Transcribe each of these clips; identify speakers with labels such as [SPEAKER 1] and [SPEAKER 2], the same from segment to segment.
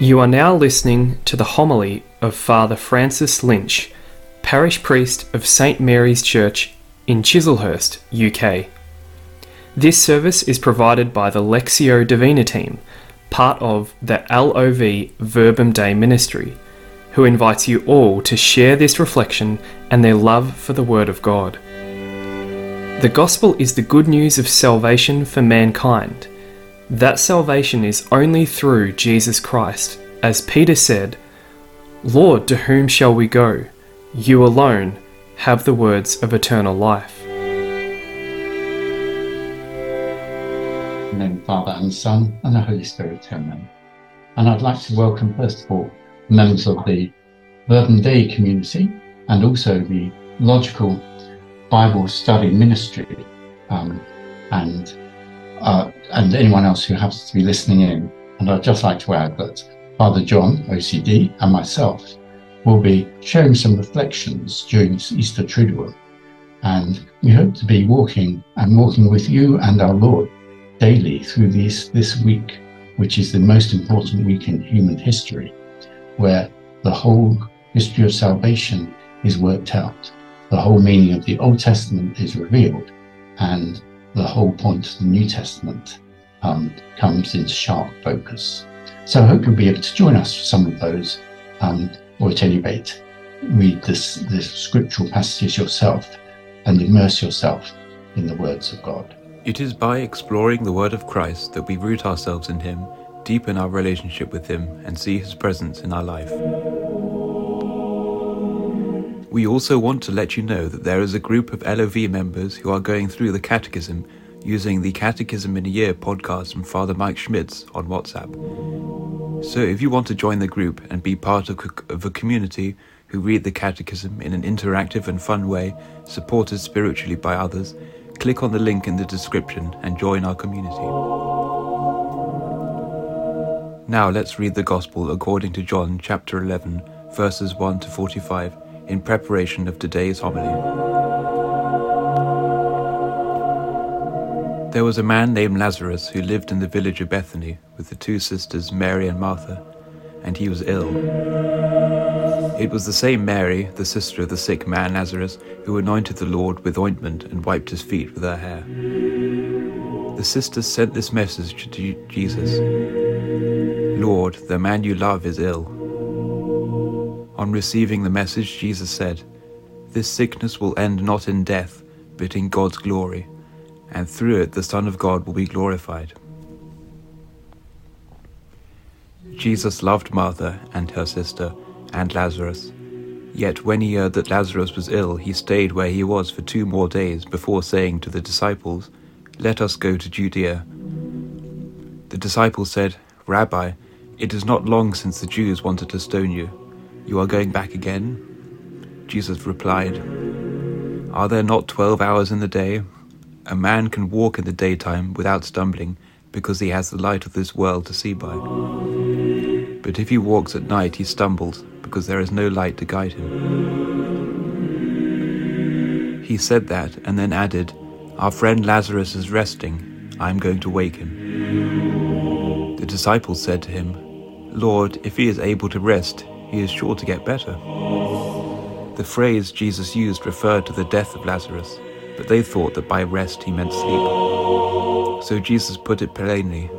[SPEAKER 1] You are now listening to the homily of Father Francis Lynch, parish priest of St Mary's Church in Chislehurst, UK. This service is provided by the Lectio Divina team, part of the LOV Verbum Dei ministry, who invites you all to share this reflection and their love for the Word of God. The Gospel is the good news of salvation for mankind. That salvation is only through Jesus Christ, as Peter said, Lord, to whom shall we go? You alone have the words of eternal life.
[SPEAKER 2] Name Father and Son and the Holy Spirit, Amen. And I'd like to welcome, first of all, members of the Verbum Dei community and also the Logical Bible Study Ministry um, and uh, and anyone else who happens to be listening in. And I'd just like to add that Father John, OCD, and myself will be sharing some reflections during this Easter Triduum. And we hope to be walking and walking with you and our Lord daily through this, this week, which is the most important week in human history, where the whole history of salvation is worked out. The whole meaning of the Old Testament is revealed, and the whole point of the New Testament um, comes into sharp focus. So I hope you'll be able to join us for some of those, um, or at any rate, read this, this scriptural passages yourself and immerse yourself in the words of God.
[SPEAKER 3] It is by exploring the Word of Christ that we root ourselves in Him, deepen our relationship with Him, and see His presence in our life. We also want to let you know that there is a group of LOV members who are going through the Catechism using the Catechism in a Year podcast from Father Mike Schmitz on WhatsApp. So if you want to join the group and be part of, a community who read the Catechism in an interactive and fun way, supported spiritually by others, click on the link in the description and join our community. Now let's read the Gospel according to John chapter 11, verses 1 to 45 in preparation of today's homily. There was a man named Lazarus who lived in the village of Bethany with the two sisters Mary and Martha, and he was ill. It was the same Mary, the sister of the sick man Lazarus, who anointed the Lord with ointment and wiped his feet with her hair. The sisters sent this message to Jesus Lord, the man you love is ill. On receiving the message, Jesus said, This sickness will end not in death, but in God's glory, and through it the Son of God will be glorified. Jesus loved Martha and her sister, and Lazarus. Yet when he heard that Lazarus was ill, he stayed where he was for two more days before saying to the disciples, Let us go to Judea. The disciples said, Rabbi, it is not long since the Jews wanted to stone you you are going back again? Jesus replied, Are there not twelve hours in the day? A man can walk in the daytime without stumbling, because he has the light of this world to see by. But if he walks at night, he stumbles, because there is no light to guide him. He said that, and then added, Our friend Lazarus is resting. I am going to wake him. The disciples said to him, Lord, if he is able to rest, he is sure to get better. The phrase Jesus used referred to the death of Lazarus, but they thought that by rest he meant sleep. So Jesus put it plainly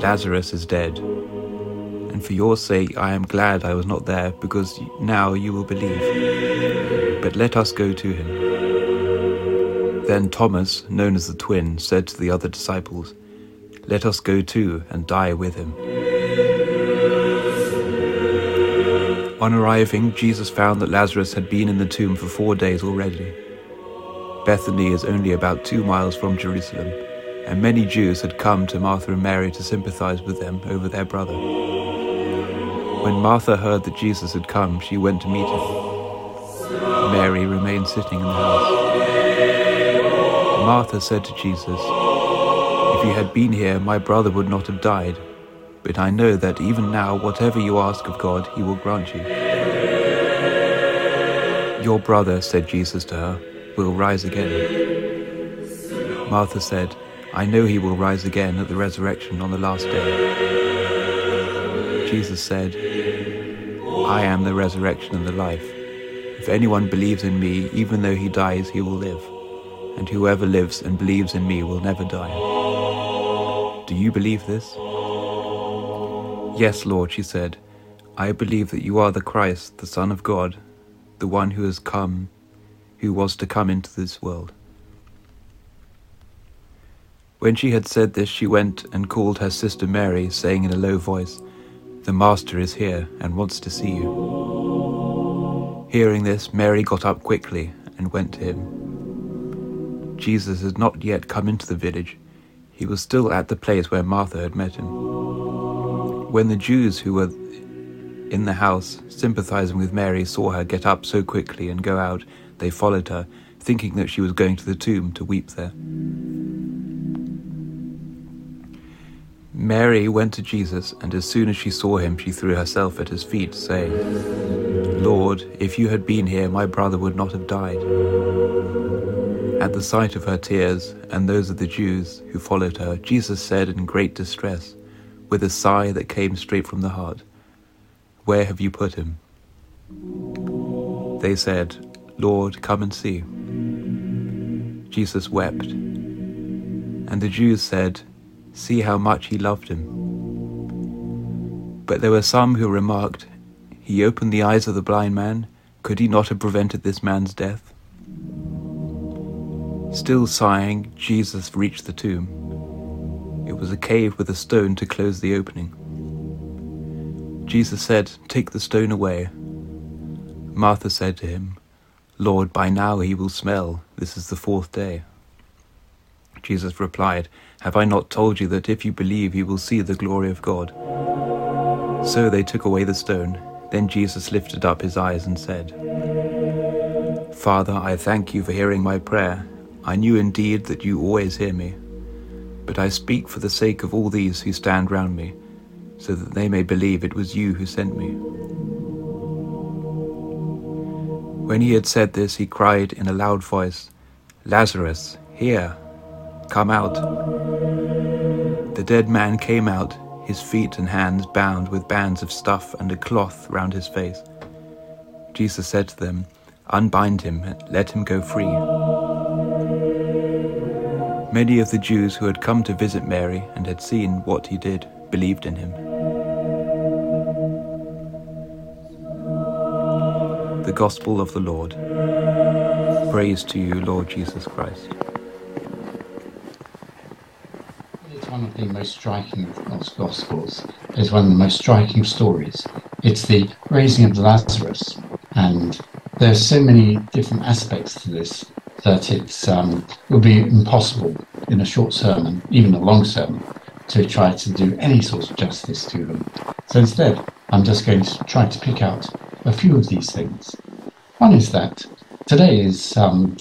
[SPEAKER 3] Lazarus is dead. And for your sake I am glad I was not there, because now you will believe. But let us go to him. Then Thomas, known as the twin, said to the other disciples, Let us go too and die with him. On arriving, Jesus found that Lazarus had been in the tomb for four days already. Bethany is only about two miles from Jerusalem, and many Jews had come to Martha and Mary to sympathize with them over their brother. When Martha heard that Jesus had come, she went to meet him. Mary remained sitting in the house. Martha said to Jesus, If you had been here, my brother would not have died. But I know that even now, whatever you ask of God, he will grant you. Your brother, said Jesus to her, will rise again. Martha said, I know he will rise again at the resurrection on the last day. Jesus said, I am the resurrection and the life. If anyone believes in me, even though he dies, he will live. And whoever lives and believes in me will never die. Do you believe this? Yes, Lord, she said. I believe that you are the Christ, the Son of God, the one who has come, who was to come into this world. When she had said this, she went and called her sister Mary, saying in a low voice, The Master is here and wants to see you. Hearing this, Mary got up quickly and went to him. Jesus had not yet come into the village. He was still at the place where Martha had met him. When the Jews who were in the house, sympathizing with Mary, saw her get up so quickly and go out, they followed her, thinking that she was going to the tomb to weep there. Mary went to Jesus, and as soon as she saw him, she threw herself at his feet, saying, Lord, if you had been here, my brother would not have died. At the sight of her tears, and those of the Jews who followed her, Jesus said in great distress, with a sigh that came straight from the heart, Where have you put him? They said, Lord, come and see. Jesus wept. And the Jews said, see how much he loved him. But there were some who remarked, He opened the eyes of the blind man. Could he not have prevented this man's death? Still sighing, Jesus reached the tomb. It was a cave with a stone to close the opening. Jesus said, Take the stone away. Martha said to him, Lord, by now he will smell. This is the fourth day. Jesus replied, Have I not told you that if you believe you will see the glory of God? So they took away the stone. Then Jesus lifted up his eyes and said, Father, I thank you for hearing my prayer. I knew indeed that you always hear me. But I speak for the sake of all these who stand round me, so that they may believe it was you who sent me. When he had said this, he cried in a loud voice, Lazarus, here, come out. The dead man came out, his feet and hands bound with bands of stuff and a cloth round his face. Jesus said to them, Unbind him, and let him go free. Many of the Jews who had come to visit Mary and had seen what he did believed in him. The Gospel of the Lord. Praise to you, Lord Jesus Christ.
[SPEAKER 2] It's one of the most striking of the Gospels. It's one of the most striking stories. It's the raising of Lazarus, and there are so many different aspects to this that it's um, it would be impossible in a short sermon, even a long sermon, to try to do any sort of justice to them. So instead, I'm just going to try to pick out a few of these things. One is that today is um,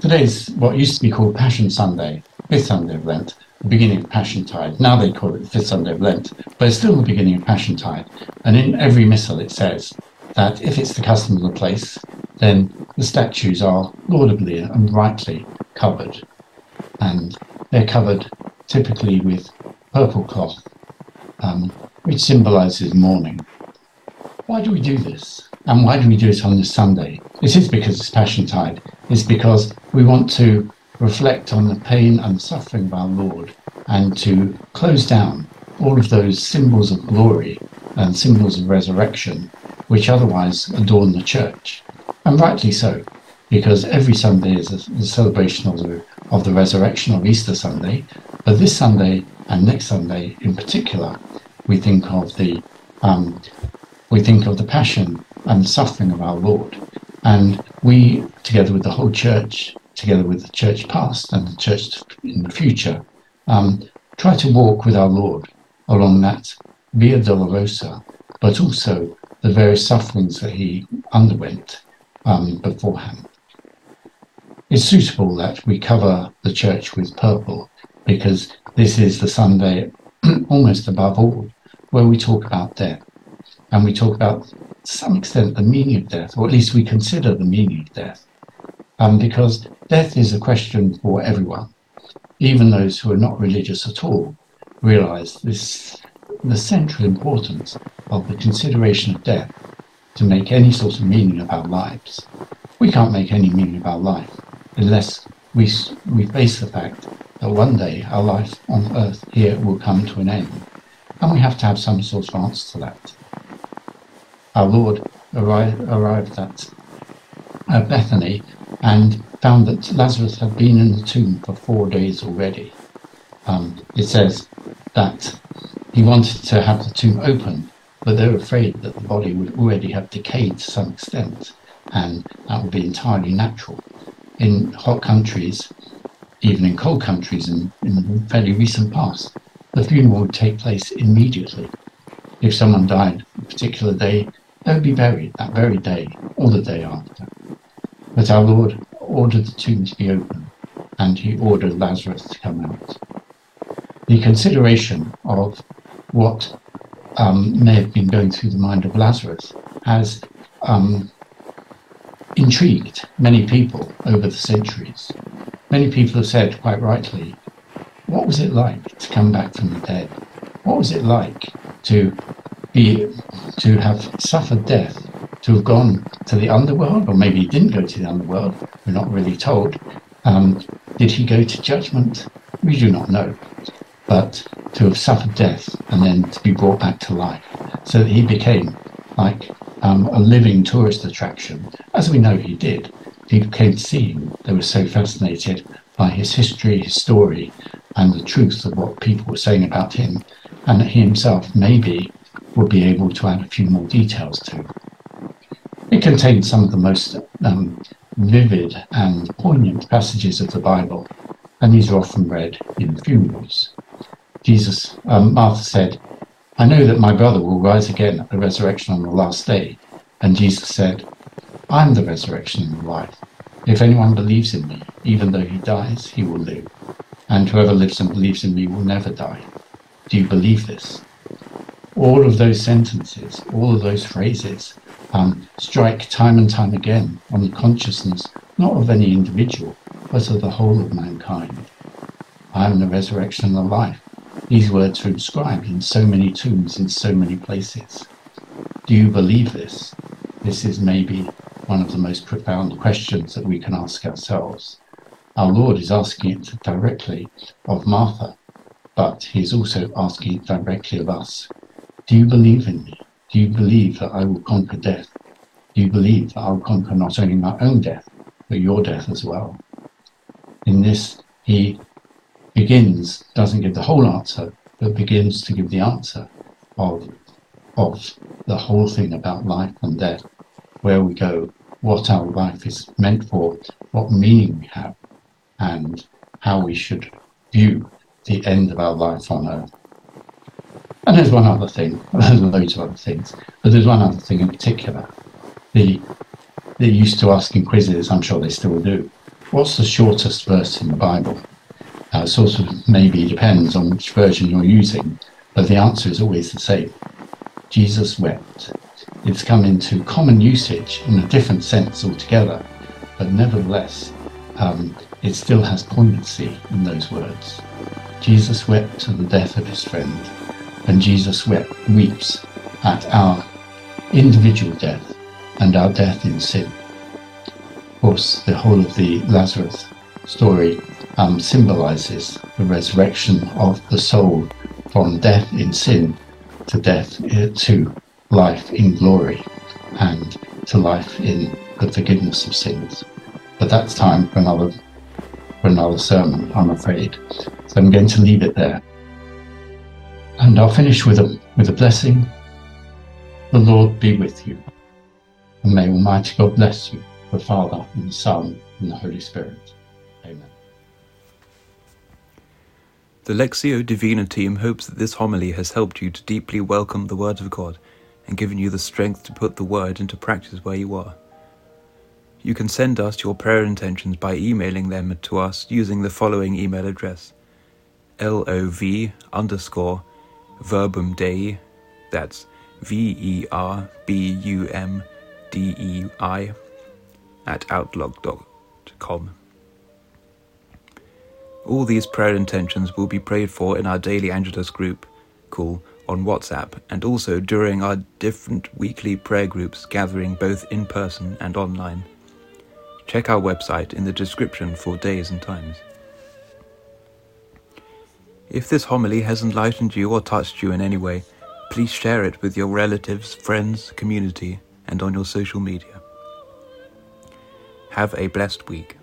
[SPEAKER 2] today is what used to be called Passion Sunday, fifth Sunday of Lent, the beginning of Passion Tide. Now they call it the fifth Sunday of Lent, but it's still the beginning of Passion Tide. And in every missal it says that if it's the custom of the place, then the statues are laudably and rightly covered. And they're covered typically with purple cloth, um, which symbolizes mourning. Why do we do this? And why do we do it on this Sunday? It is because it's Passion Tide. It's because we want to reflect on the pain and suffering of our Lord and to close down all of those symbols of glory and symbols of resurrection which otherwise adorn the church. And rightly so, because every Sunday is a, celebration of the, of the resurrection of Easter Sunday. But this Sunday and next Sunday in particular, we think of the um, we think of the passion and the suffering of our Lord. And we, together with the whole church, together with the church past and the church in the future, um, try to walk with our Lord along that Via Dolorosa, but also the various sufferings that he underwent um, beforehand. It's suitable that we cover the church with purple because this is the Sunday, almost above all, where we talk about death. And we talk about, to some extent, the meaning of death, or at least we consider the meaning of death. Um, because death is a question for everyone. Even those who are not religious at all realize this the central importance of the consideration of death to make any sort of meaning of our lives. We can't make any meaning of our life unless we, we face the fact that one day our life on earth here will come to an end. And we have to have some sort of answer to that. Our Lord arrived, arrived at uh, Bethany and found that Lazarus had been in the tomb for four days already. Um, it says that he wanted to have the tomb open, but they were afraid that the body would already have decayed to some extent, and that would be entirely natural. In hot countries, even in cold countries in, in fairly recent past, the funeral would take place immediately. If someone died a particular day, they would be buried that very day or the day after. But our Lord ordered the tomb to be open, and he ordered Lazarus to come out. The consideration of what um, may have been going through the mind of Lazarus has um, intrigued many people over the centuries. Many people have said, quite rightly, what was it like to come back from the dead? What was it like to be to have suffered death, to have gone to the underworld, or maybe he didn't go to the underworld? We're not really told. Um, did he go to judgment? We do not know. But to have suffered death and then to be brought back to life, so that he became like um, a living tourist attraction, as we know he did. People came to see him. They were so fascinated by his history, his story, and the truth of what people were saying about him, and that he himself maybe would be able to add a few more details to. It contains some of the most um, vivid and poignant passages of the Bible, and these are often read in funerals. Jesus, um, Martha said, I know that my brother will rise again at the resurrection on the last day. And Jesus said, I am the resurrection and the life. If anyone believes in me, even though he dies, he will live. And whoever lives and believes in me will never die. Do you believe this? All of those sentences, all of those phrases, um, strike time and time again on the consciousness not of any individual, but of the whole of mankind. I am the resurrection and the life. These words are inscribed in so many tombs in so many places. Do you believe this? This is maybe one of the most profound questions that we can ask ourselves. Our Lord is asking it directly of Martha, but he is also asking it directly of us. Do you believe in me? Do you believe that I will conquer death? Do you believe that I will conquer not only my own death, but your death as well? In this, he begins, doesn't give the whole answer, but begins to give the answer of, of the whole thing about life and death, where we go, what our life is meant for, what meaning we have, and how we should view the end of our life on earth. And there's one other thing, there's loads of other things, but there's one other thing in particular. The, they used to ask in quizzes, I'm sure they still do, what's the shortest verse in the Bible? Uh, sort of maybe depends on which version you're using, but the answer is always the same. Jesus wept. It's come into common usage in a different sense altogether, but nevertheless, um, it still has poignancy in those words. Jesus wept to the death of his friend, and Jesus wept, weeps at our individual death and our death in sin. Of course, the whole of the Lazarus story um, symbolizes the resurrection of the soul from death in sin to death uh, to life in glory and to life in the forgiveness of sins. But that's time for another for another sermon, I'm afraid. So I'm going to leave it there. And I'll finish with a with a blessing. The Lord be with you. And may Almighty God bless you, the Father and the Son and the Holy Spirit.
[SPEAKER 3] The Lectio Divina team hopes that this homily has helped you to deeply welcome the Word of God and given you the strength to put the Word into practice where you are. You can send us your prayer intentions by emailing them to us using the following email address lov underscore verbum dei, that's V E R B U M D E I, at outlook.com. All these prayer intentions will be prayed for in our daily Angelus group, call on WhatsApp and also during our different weekly prayer groups gathering both in person and online. Check our website in the description for days and times. If this homily has enlightened you or touched you in any way, please share it with your relatives, friends, community, and on your social media. Have a blessed week.